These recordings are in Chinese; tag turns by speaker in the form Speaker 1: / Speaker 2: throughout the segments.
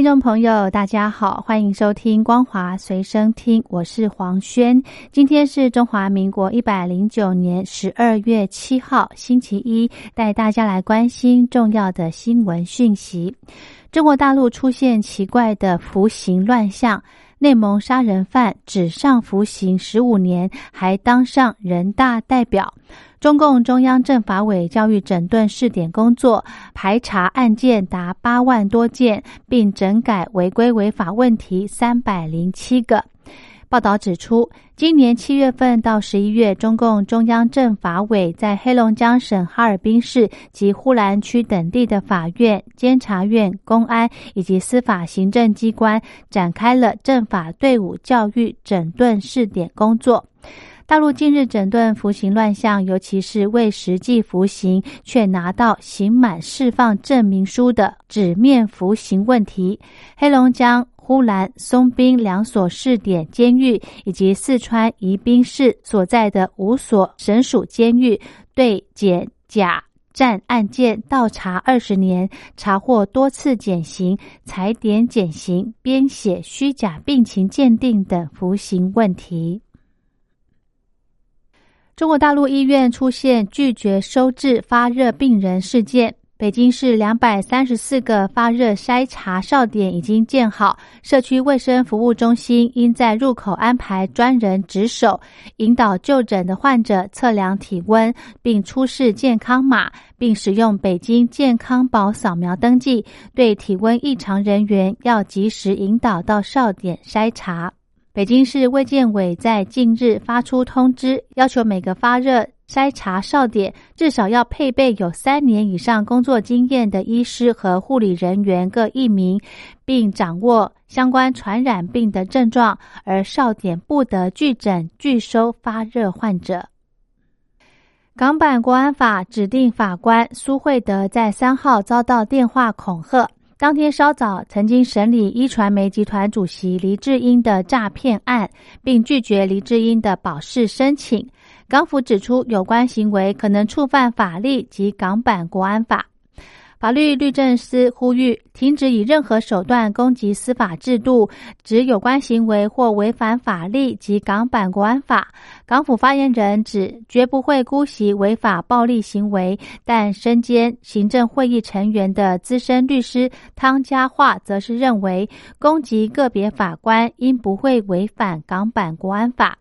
Speaker 1: 听众朋友，大家好，欢迎收听光华随身听，我是黄轩。今天是中华民国一百零九年十二月七号，星期一，带大家来关心重要的新闻讯息。中国大陆出现奇怪的服刑乱象，内蒙杀人犯只上服刑十五年，还当上人大代表。中共中央政法委教育整顿试点工作排查案件达八万多件，并整改违规违法问题三百零七个。报道指出，今年七月份到十一月，中共中央政法委在黑龙江省哈尔滨市及呼兰区等地的法院、监察院、公安以及司法行政机关展开了政法队伍教育整顿试点工作。大陆近日整顿服刑乱象，尤其是未实际服刑却拿到刑满释放证明书的纸面服刑问题。黑龙江呼兰、松滨两所试点监狱，以及四川宜宾市所在的五所省属监狱，对检假战案件倒查二十年，查获多次减刑、裁点减刑、编写虚假病情鉴定等服刑问题。中国大陆医院出现拒绝收治发热病人事件。北京市两百三十四个发热筛查哨点已经建好，社区卫生服务中心应在入口安排专人值守，引导就诊的患者测量体温，并出示健康码，并使用北京健康宝扫描登记。对体温异常人员，要及时引导到哨点筛查。北京市卫健委在近日发出通知，要求每个发热筛查哨点至少要配备有三年以上工作经验的医师和护理人员各一名，并掌握相关传染病的症状，而哨点不得拒诊拒收发热患者。港版国安法指定法官苏慧德在三号遭到电话恐吓。当天稍早，曾经审理一传媒集团主席黎智英的诈骗案，并拒绝黎智英的保释申请。港府指出，有关行为可能触犯法律及港版国安法。法律律政司呼吁停止以任何手段攻击司法制度，指有关行为或违反法律及港版国安法。港府发言人指，绝不会姑息违法暴力行为，但身兼行政会议成员的资深律师汤家化则是认为，攻击个别法官应不会违反港版国安法。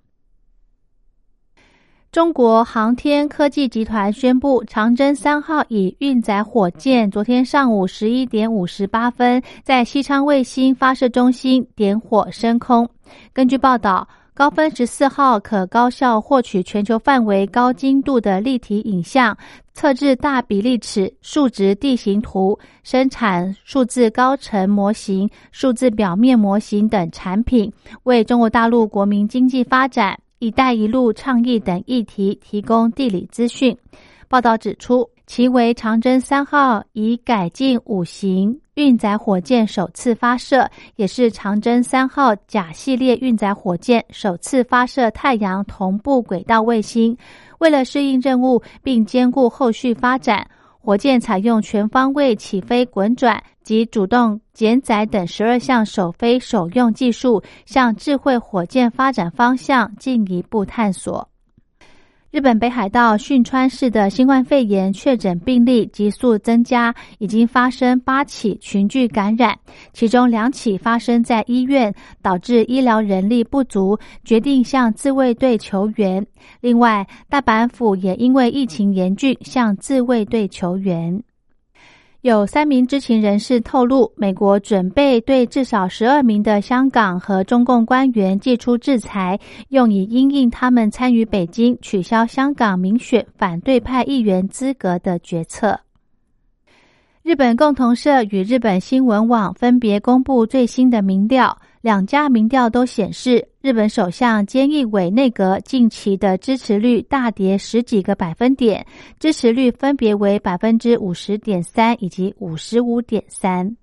Speaker 1: 中国航天科技集团宣布，长征三号乙运载火箭昨天上午十一点五十八分在西昌卫星发射中心点火升空。根据报道，高分十四号可高效获取全球范围高精度的立体影像，测制大比例尺数值地形图，生产数字高层模型、数字表面模型等产品，为中国大陆国民经济发展。“一带一路”倡议等议题提供地理资讯。报道指出，其为长征三号以改进五型运载火箭首次发射，也是长征三号甲系列运载火箭首次发射太阳同步轨道卫星。为了适应任务并兼顾后续发展。火箭采用全方位起飞、滚转及主动减载等十二项首飞首用技术，向智慧火箭发展方向进一步探索。日本北海道训川市的新冠肺炎确诊病例急速增加，已经发生八起群聚感染，其中两起发生在医院，导致医疗人力不足，决定向自卫队求援。另外，大阪府也因为疫情严峻，向自卫队求援。有三名知情人士透露，美国准备对至少十二名的香港和中共官员寄出制裁，用以因应他们参与北京取消香港民选反对派议员资格的决策。日本共同社与日本新闻网分别公布最新的民调，两家民调都显示，日本首相菅义伟内阁近期的支持率大跌十几个百分点，支持率分别为百分之五十点三以及五十五点三。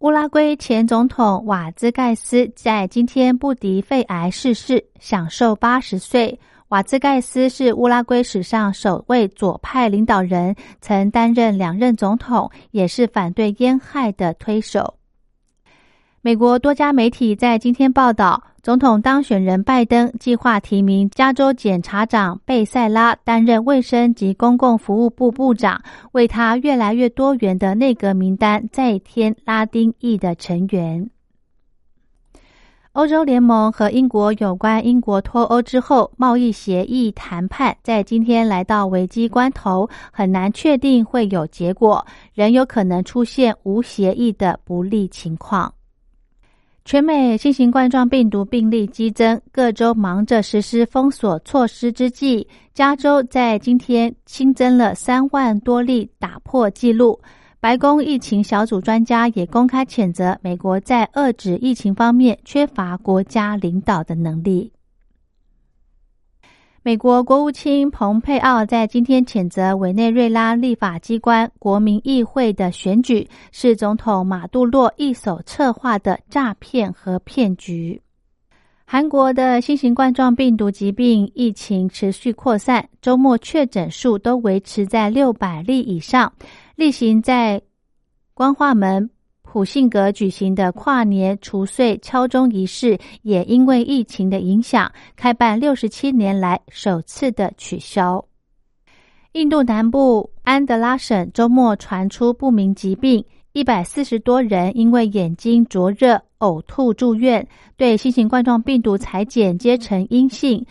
Speaker 1: 乌拉圭前总统瓦兹盖斯在今天不敌肺癌逝世，享受八十岁。瓦兹盖斯是乌拉圭史上首位左派领导人，曾担任两任总统，也是反对烟害的推手。美国多家媒体在今天报道，总统当选人拜登计划提名加州检察长贝塞拉担任卫生及公共服务部部长，为他越来越多元的内阁名单再添拉丁裔的成员。欧洲联盟和英国有关英国脱欧之后贸易协议谈判，在今天来到危机关头，很难确定会有结果，仍有可能出现无协议的不利情况。全美新型冠状病毒病例激增，各州忙着实施封锁措施之际，加州在今天新增了三万多例，打破纪录。白宫疫情小组专家也公开谴责美国在遏制疫情方面缺乏国家领导的能力。美国国务卿蓬佩奥在今天谴责委内瑞拉立法机关国民议会的选举是总统马杜洛一手策划的诈骗和骗局。韩国的新型冠状病毒疾病疫情持续扩散，周末确诊数都维持在六百例以上。例行在光化门。普信阁举行的跨年除岁敲钟仪式，也因为疫情的影响，开办六十七年来首次的取消。印度南部安德拉省周末传出不明疾病，一百四十多人因为眼睛灼热、呕吐住院，对新型冠状病毒裁剪皆呈阴性。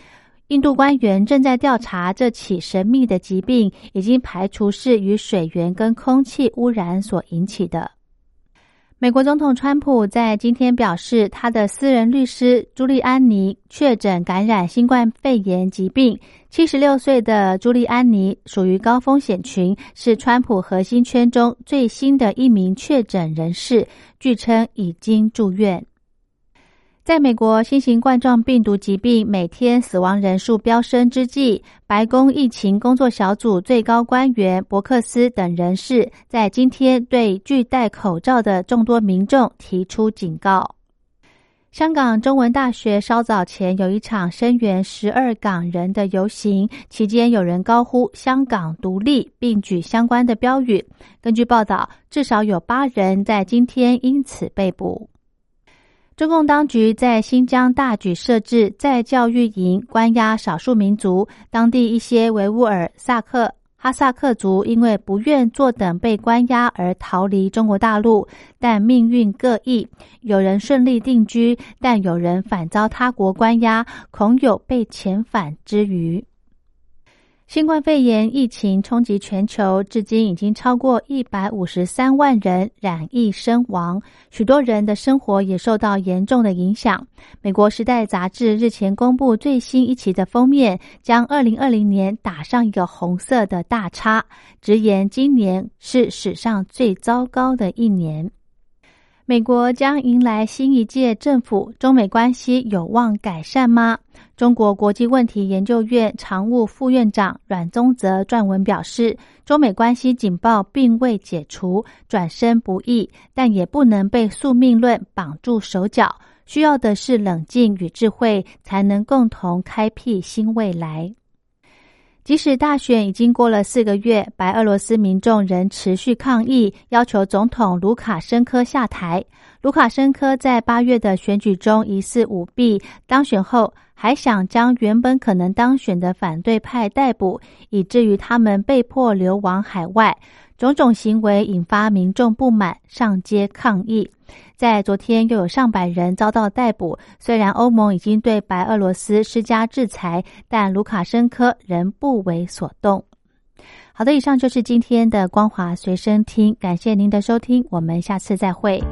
Speaker 1: 印度官员正在调查这起神秘的疾病，已经排除是与水源跟空气污染所引起的。美国总统川普在今天表示，他的私人律师朱利安尼确诊感染新冠肺炎疾病。七十六岁的朱利安尼属于高风险群，是川普核心圈中最新的一名确诊人士，据称已经住院。在美国新型冠状病毒疾病每天死亡人数飙升之际，白宫疫情工作小组最高官员伯克斯等人士在今天对拒戴口罩的众多民众提出警告。香港中文大学稍早前有一场声援十二港人的游行，期间有人高呼“香港独立”并举相关的标语。根据报道，至少有八人在今天因此被捕。中共当局在新疆大举设置在教育营，关押少数民族。当地一些维吾尔、萨克、哈萨克族因为不愿坐等被关押而逃离中国大陆，但命运各异，有人顺利定居，但有人反遭他国关押，恐有被遣返之余。新冠肺炎疫情冲击全球，至今已经超过一百五十三万人染疫身亡，许多人的生活也受到严重的影响。美国《时代》杂志日前公布最新一期的封面，将二零二零年打上一个红色的大叉，直言今年是史上最糟糕的一年。美国将迎来新一届政府，中美关系有望改善吗？中国国际问题研究院常务副院长阮宗泽撰文表示，中美关系警报并未解除，转身不易，但也不能被宿命论绑住手脚，需要的是冷静与智慧，才能共同开辟新未来。即使大选已经过了四个月，白俄罗斯民众仍持续抗议，要求总统卢卡申科下台。卢卡申科在八月的选举中疑似舞弊，当选后还想将原本可能当选的反对派逮捕，以至于他们被迫流亡海外。种种行为引发民众不满，上街抗议。在昨天，又有上百人遭到逮捕。虽然欧盟已经对白俄罗斯施加制裁，但卢卡申科仍不为所动。好的，以上就是今天的光华随身听，感谢您的收听，我们下次再会。